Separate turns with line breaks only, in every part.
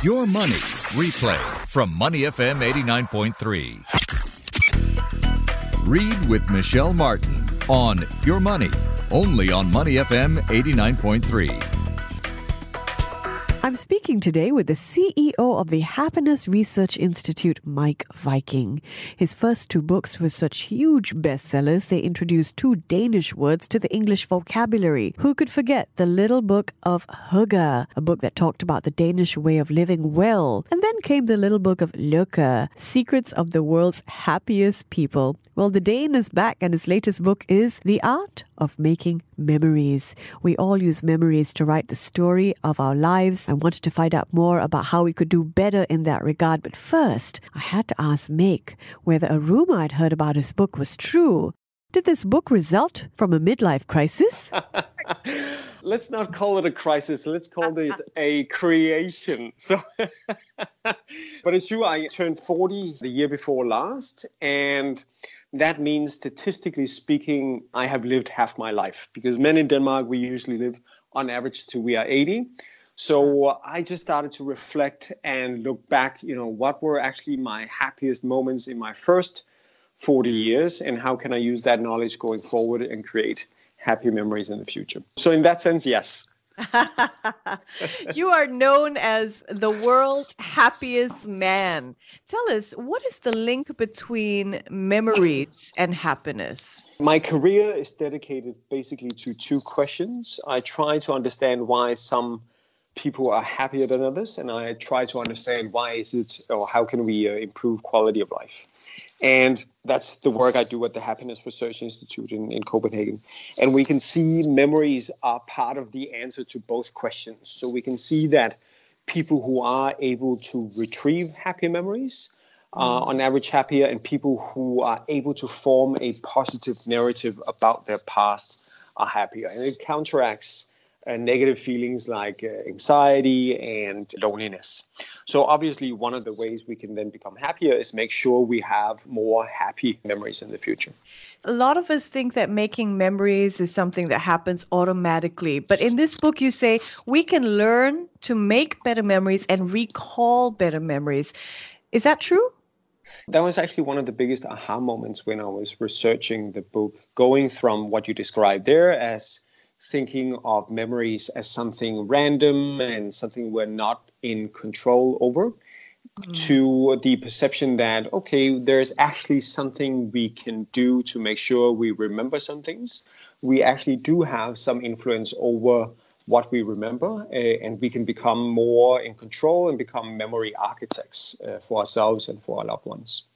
Your Money Replay from Money FM 89.3. Read with Michelle Martin on Your Money, only on Money FM 89.3.
I'm speaking today with the CEO of the Happiness Research Institute, Meik Wiking. His first two books were such huge bestsellers, they introduced two Danish words to the English vocabulary. Who could forget the little book of Hygge, a book that talked about the Danish way of living well? And then came the little book of Lykke, Secrets of the World's Happiest People. Well, the Dane is back, and his latest book is The Art of Making Memories. We all use memories to write the story of our lives. I wanted to find out more about how we could do better in that regard. But first, I had to ask Meik whether a rumor I'd heard about his book was true. Did this book result from a midlife crisis?
let's not call it a crisis. Let's call it a creation. So, but it's true. I turned 40 the year before last, and that means statistically speaking, I have lived half my life because men in Denmark we usually live on average till we are 80. So uh-huh. I just started to reflect and look back. You know, what were actually my happiest moments in my first 40 years, and how can I use that knowledge going forward and create happy memories in the future? So in that sense, yes.
you are known as the world's happiest man. Tell us, what is the link between memories and happiness?
My career is dedicated basically to two questions. I try to understand why some people are happier than others, and I try to understand why is it or how can we uh, improve quality of life. And that's the work I do at the Happiness Research Institute in, in Copenhagen. And we can see memories are part of the answer to both questions. So we can see that people who are able to retrieve happy memories are on average happier, and people who are able to form a positive narrative about their past are happier. And it counteracts uh, negative feelings like uh, anxiety and loneliness. So, obviously, one of the ways we can then become happier is make sure we have more happy memories in the future.
A lot of us think that making memories is something that happens automatically. But in this book, you say we can learn to make better memories and recall better memories. Is that true?
That was actually one of the biggest aha moments when I was researching the book, going from what you described there as thinking of memories as something random and something we're not in control over mm. to the perception that okay there's actually something we can do to make sure we remember some things we actually do have some influence over what we remember uh, and we can become more in control and become memory architects uh, for ourselves and for our loved ones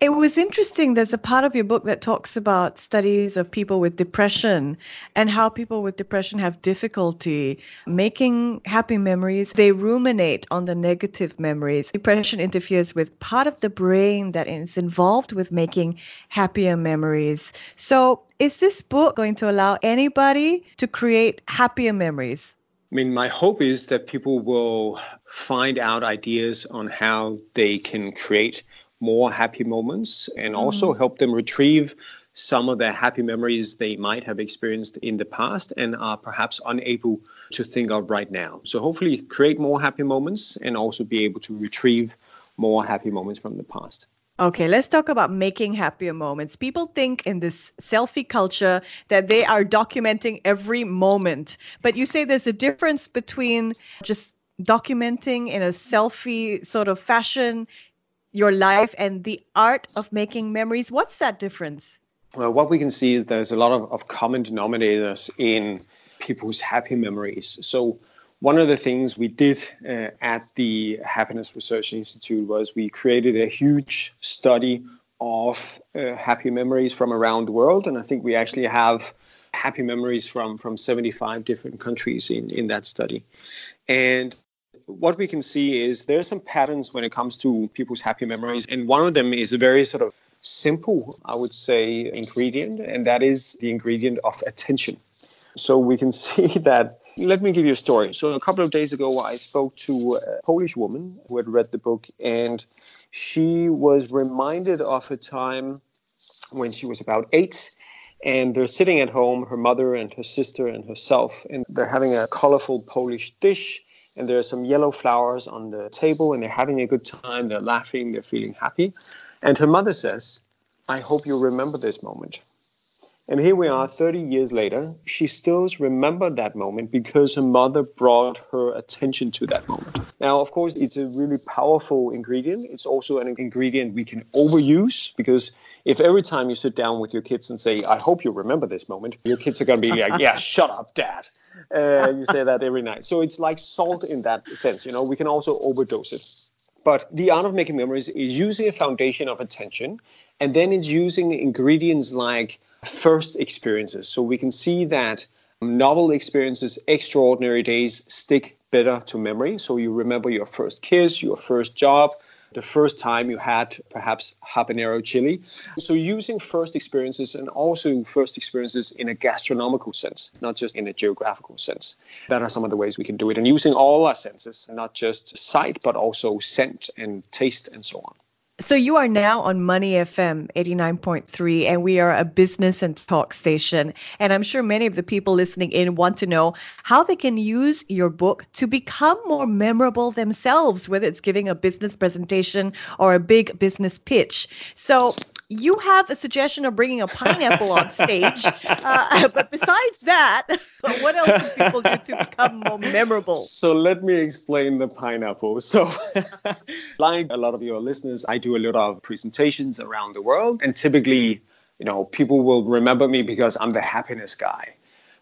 it was interesting. There's a part of your book that talks about studies of people with depression and how people with depression have difficulty making happy memories. They ruminate on the negative memories. Depression interferes with part of the brain that is involved with making happier memories. So, is this book going to allow anybody to create happier memories?
I mean, my hope is that people will find out ideas on how they can create more happy moments and also mm. help them retrieve some of the happy memories they might have experienced in the past and are perhaps unable to think of right now. So, hopefully, create more happy moments and also be able to retrieve more happy moments from the past.
Okay, let's talk about making happier moments. People think in this selfie culture that they are documenting every moment, but you say there's a difference between just documenting in a selfie sort of fashion your life and the art of making memories. What's that difference?
Well, what we can see is there's a lot of, of common denominators in people's happy memories. So, one of the things we did uh, at the Happiness Research Institute was we created a huge study of uh, happy memories from around the world. And I think we actually have happy memories from, from 75 different countries in, in that study. And what we can see is there are some patterns when it comes to people's happy memories, and one of them is a very sort of simple, I would say, ingredient, and that is the ingredient of attention. So we can see that. Let me give you a story. So a couple of days ago, I spoke to a Polish woman who had read the book, and she was reminded of a time when she was about eight and they're sitting at home, her mother and her sister and herself, and they're having a colorful Polish dish and there are some yellow flowers on the table, and they're having a good time, they're laughing, they're feeling happy. And her mother says, I hope you remember this moment. And here we are 30 years later. She still remembers that moment because her mother brought her attention to that moment. Now, of course, it's a really powerful ingredient. It's also an ingredient we can overuse because if every time you sit down with your kids and say, I hope you remember this moment, your kids are going to be like, yeah, shut up, dad. Uh, you say that every night. So it's like salt in that sense. You know, we can also overdose it. But the art of making memories is using a foundation of attention, and then it's using ingredients like first experiences. So we can see that novel experiences, extraordinary days stick better to memory. So you remember your first kiss, your first job, the first time you had perhaps habanero chili. So using first experiences and also first experiences in a gastronomical sense, not just in a geographical sense. That are some of the ways we can do it. And using all our senses, not just sight, but also scent and taste and so on.
So you are now on Money FM 89.3 and we are a business and talk station and I'm sure many of the people listening in want to know how they can use your book to become more memorable themselves whether it's giving a business presentation or a big business pitch. So you have a suggestion of bringing a pineapple on stage. Uh, but besides that, what else do people do to become more memorable?
So let me explain the pineapple. So, like a lot of your listeners, I do a lot of presentations around the world, and typically, you know, people will remember me because I'm the happiness guy.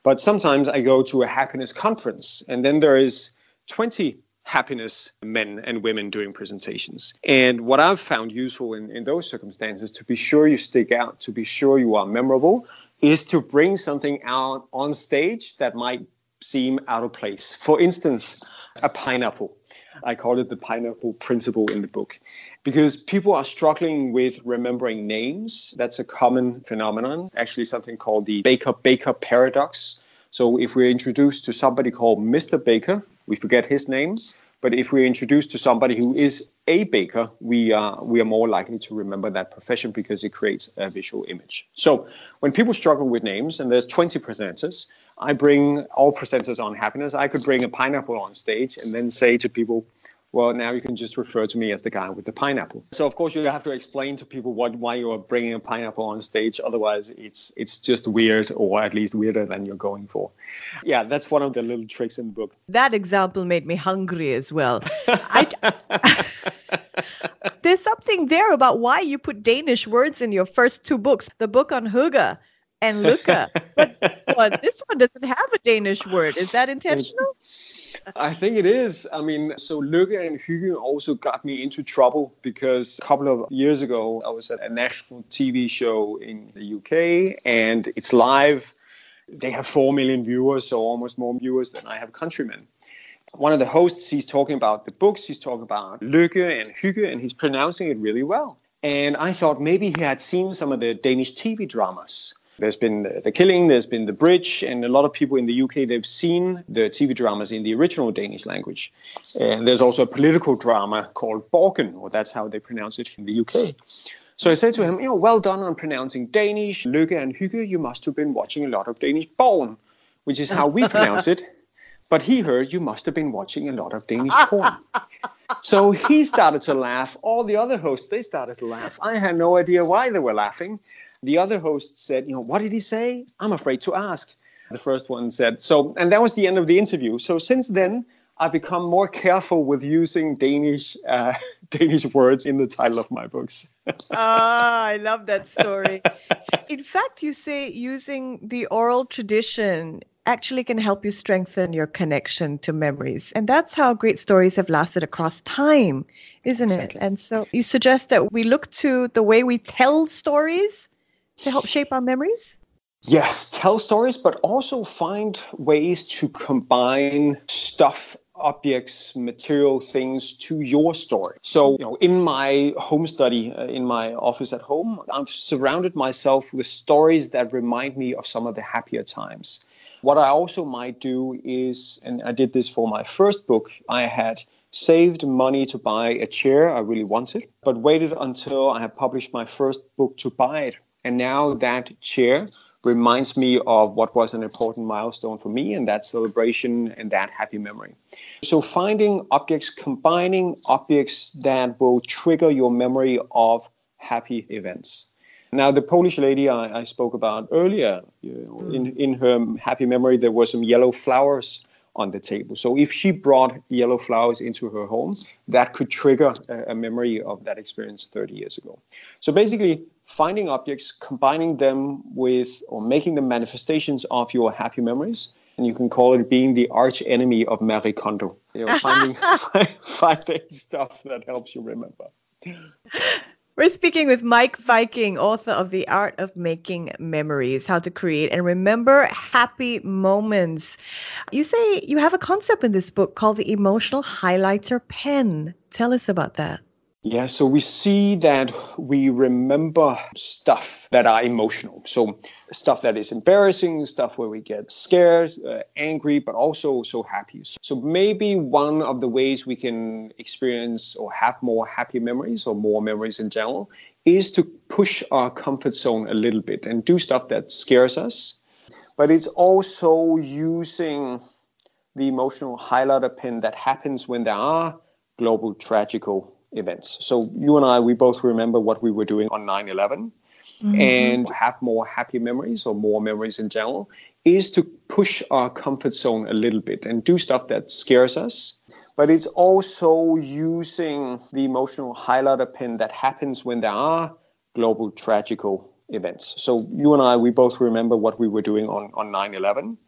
But sometimes I go to a happiness conference, and then there is 20 happiness men and women doing presentations. And what I've found useful in, in those circumstances, to be sure you stick out, to be sure you are memorable, is to bring something out on stage that might seem out of place. For instance, a pineapple. I call it the pineapple principle in the book because people are struggling with remembering names. That's a common phenomenon, actually, something called the Baker Baker paradox. So if we're introduced to somebody called Mr. Baker, we forget his name. But if we're introduced to somebody who is a baker, we are we are more likely to remember that profession because it creates a visual image. So when people struggle with names, and there's 20 presenters, I bring all presenters on happiness. I could bring a pineapple on stage and then say to people, well, now you can just refer to me as the guy with the pineapple. So of course you have to explain to people what why you are bringing a pineapple on stage. Otherwise, it's it's just weird, or at least weirder than you're going for. Yeah, that's one of the little tricks in the book.
That example made me hungry as well. I, there's something there about why you put Danish words in your first two books. The book on Hygge and Lykke. But this one, this one doesn't have a Danish word. Is that intentional?
I think it is. I mean, so Lykke and Hygge also got me into trouble because a couple of years ago, I was at a national TV show in the UK and it's live. They have 4 million viewers, so almost more viewers than I have countrymen. One of the hosts, he's talking about the books, he's talking about Lykke and Hygge, and he's pronouncing it really well. And I thought maybe he had seen some of the Danish TV dramas. There's been The Killing, there's been The Bridge, and a lot of people in the UK, they've seen the TV dramas in the original Danish language. And there's also a political drama called Borgen, or that's how they pronounce it in the UK. So I said to him, you know, well done on pronouncing Danish, Lykke and Hygge. You must have been watching a lot of Danish Born, which is how we pronounce it. But he heard you must have been watching a lot of Danish porn. so he started to laugh. All the other hosts, they started to laugh. I had no idea why they were laughing. The other host said, you know, what did he say? I'm afraid to ask. The first one said, so, and that was the end of the interview. So since then, I've become more careful with using Danish uh, Danish words in the title of my books.
ah, I love that story. In fact, you say using the oral tradition actually can help you strengthen your connection to memories. And that's how great stories have lasted across time, isn't exactly. it? And so you suggest that we look to the way we tell stories to help shape our memories?
Yes, tell stories, but also find ways to combine stuff objects, material things to your story. So, you know, in my home study, uh, in my office at home, I've surrounded myself with stories that remind me of some of the happier times. What I also might do is, and I did this for my first book, I had saved money to buy a chair I really wanted, but waited until I had published my first book to buy it and now that chair reminds me of what was an important milestone for me and that celebration and that happy memory. So finding objects, combining objects that will trigger your memory of happy events. Now, the Polish lady I, I spoke about earlier, you know, in, mm. in her happy memory, there were some yellow flowers on the table. So if she brought yellow flowers into her home, that could trigger a, a, memory of that experience 30 years ago. So basically, finding objects, combining them with or making them manifestations of your happy memories, and you can call it being the arch enemy of Marie Kondo. You know, finding finding stuff that helps you remember.
We're speaking with Meik Wiking, author of The Art of Making Memories How to Create and Remember Happy Moments. You say you have a concept in this book called the Emotional Highlighter Pen. Tell us about that.
Yeah, so we see that we remember stuff that are emotional. So stuff that is embarrassing, stuff where we get scared, uh, angry, but also so happy. So maybe one of the ways we can experience or have more happy memories or more memories in general is to push our comfort zone a little bit and do stuff that scares us. But it's also using the emotional highlighter pen that happens when there are global tragical events. So you and I, we both remember what we were doing on 9 11 mm-hmm. and have more happy memories or more memories in general is to push our comfort zone a little bit and do stuff that scares us. But it's also using the emotional highlighter pen that happens when there are global tragical events. So you and I, we both remember what we were doing on, on 9 11.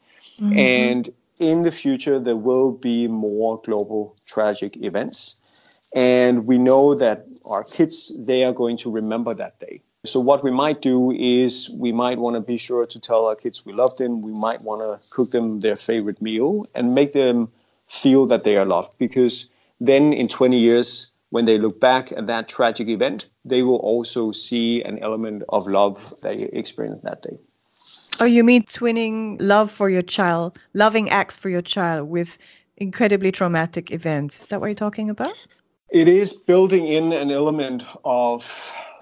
Mm-hmm. And in the future, there will be more global tragic events. And we know that our kids, they are going to remember that day. So what we might do is we might want to be sure to tell our kids we love them. We might want to cook them their favorite meal and make them feel that they are loved because then in 20 years, when they look back at that tragic event, they will also see an element of love they experienced that day.
Oh, you mean twinning love for your child, loving acts for your child with incredibly traumatic events? Is that what you're talking about?
It is building in an element of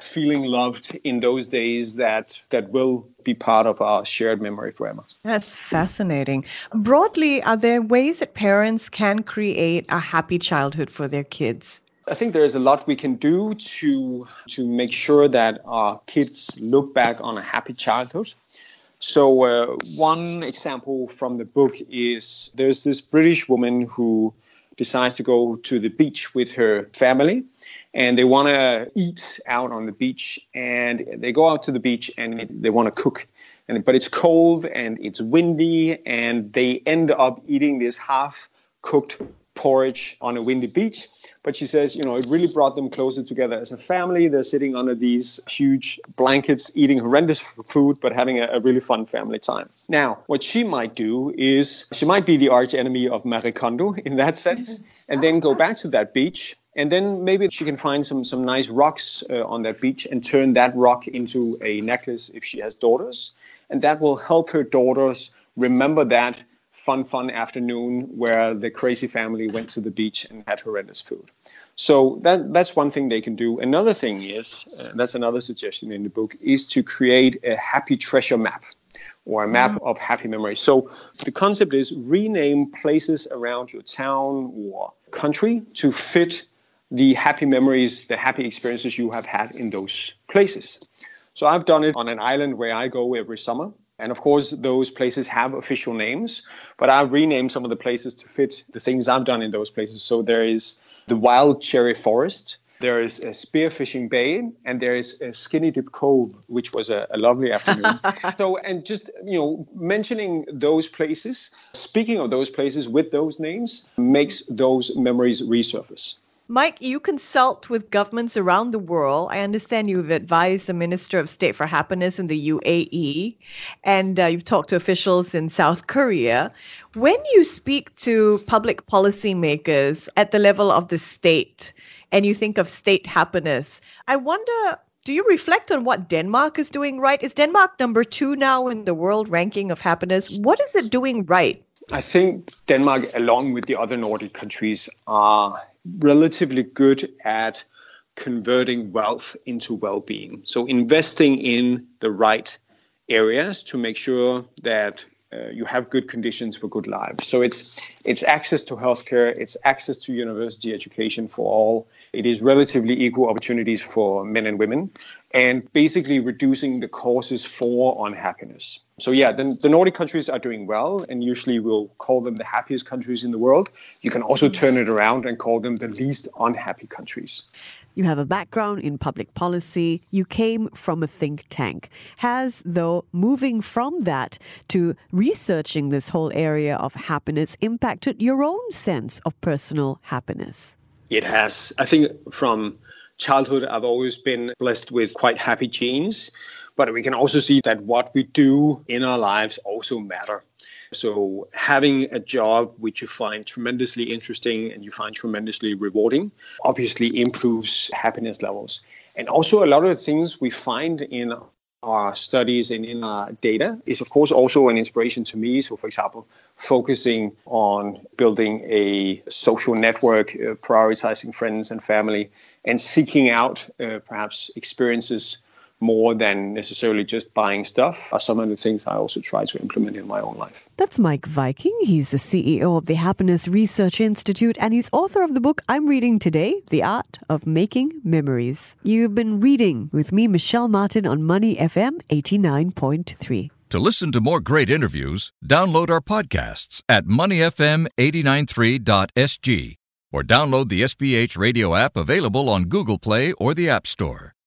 feeling loved in those days that that will be part of our shared memory forever.
That's fascinating. Broadly, are there ways that parents can create a happy childhood for their kids?
I think there's a lot we can do to to make sure that our kids look back on a happy childhood. So uh, one example from the book is there's this British woman who decides to go to the beach with her family and they want to eat out on the beach and they go out to the beach and they want to cook. And but it's cold and it's windy and they end up eating this half cooked porridge on a windy beach but she says, you know, it really brought them closer together as a family. They're sitting under these huge blankets, eating horrendous food, but having a, a really fun family time. Now, what she might do is she might be the arch enemy of Marie Kondo in that sense, and then go back to that beach and then maybe she can find some some nice rocks uh, on that beach and turn that rock into a necklace if she has daughters and that will help her daughters remember that fun, fun afternoon where the crazy family went to the beach and had horrendous food. So that that's one thing they can do. Another thing is uh, that's another suggestion in the book is to create a happy treasure map or a map of happy memories. So the concept is rename places around your town or country to fit the happy memories, the happy experiences you have had in those places. So I've done it on an island where I go every summer. And of course, those places have official names, but I've renamed some of the places to fit the things I've done in those places. So there is the Wild Cherry Forest, there is a Spearfishing Bay, and there is a Skinny Dip Cove, which was a, a lovely afternoon. so, and just you know, mentioning those places, speaking of those places with those names, makes those memories resurface.
Meik, you consult with governments around the world. I understand you've advised the Minister of State for Happiness in the UAE, and uh, you've talked to officials in South Korea. When you speak to public policymakers at the level of the state and you think of state happiness, I wonder do you reflect on what Denmark is doing right? Is Denmark number two now in the world ranking of happiness? What is it doing right?
I think Denmark, along with the other Nordic countries, are relatively good at converting wealth into well being. So, investing in the right areas to make sure that uh, you have good conditions for good lives. So it's it's access to healthcare, it's access to university education for all. It is relatively equal opportunities for men and women, and basically reducing the causes for unhappiness. So yeah, the, the Nordic countries are doing well, and usually we'll call them the happiest countries in the world. You can also turn it around and call them the least unhappy countries.
You have a background in public policy. You came from a think tank. Has, though, moving from that to researching this whole area of happiness impacted your own sense of personal happiness?
It has. I think from childhood, I've always been blessed with quite happy genes. But we can also see that what we do in our lives also matter. So having a job which you find tremendously interesting and you find tremendously rewarding obviously improves happiness levels. And also a lot of the things we find in our studies and in our data is of course also an inspiration to me. So for example, focusing on building a social network, uh, prioritizing friends and family, and seeking out uh, perhaps experiences more than necessarily just buying stuff are some of the things I also try to implement in my own life.
That's Meik Wiking. He's the CEO of the Happiness Research Institute and he's author of the book I'm reading today, The Art of Making Memories. You've been reading with me, Michelle Martin, on Money FM 89.3.
To listen to more great interviews, download our podcasts at moneyfm893.sg or download the SPH radio app available on Google Play or the App Store.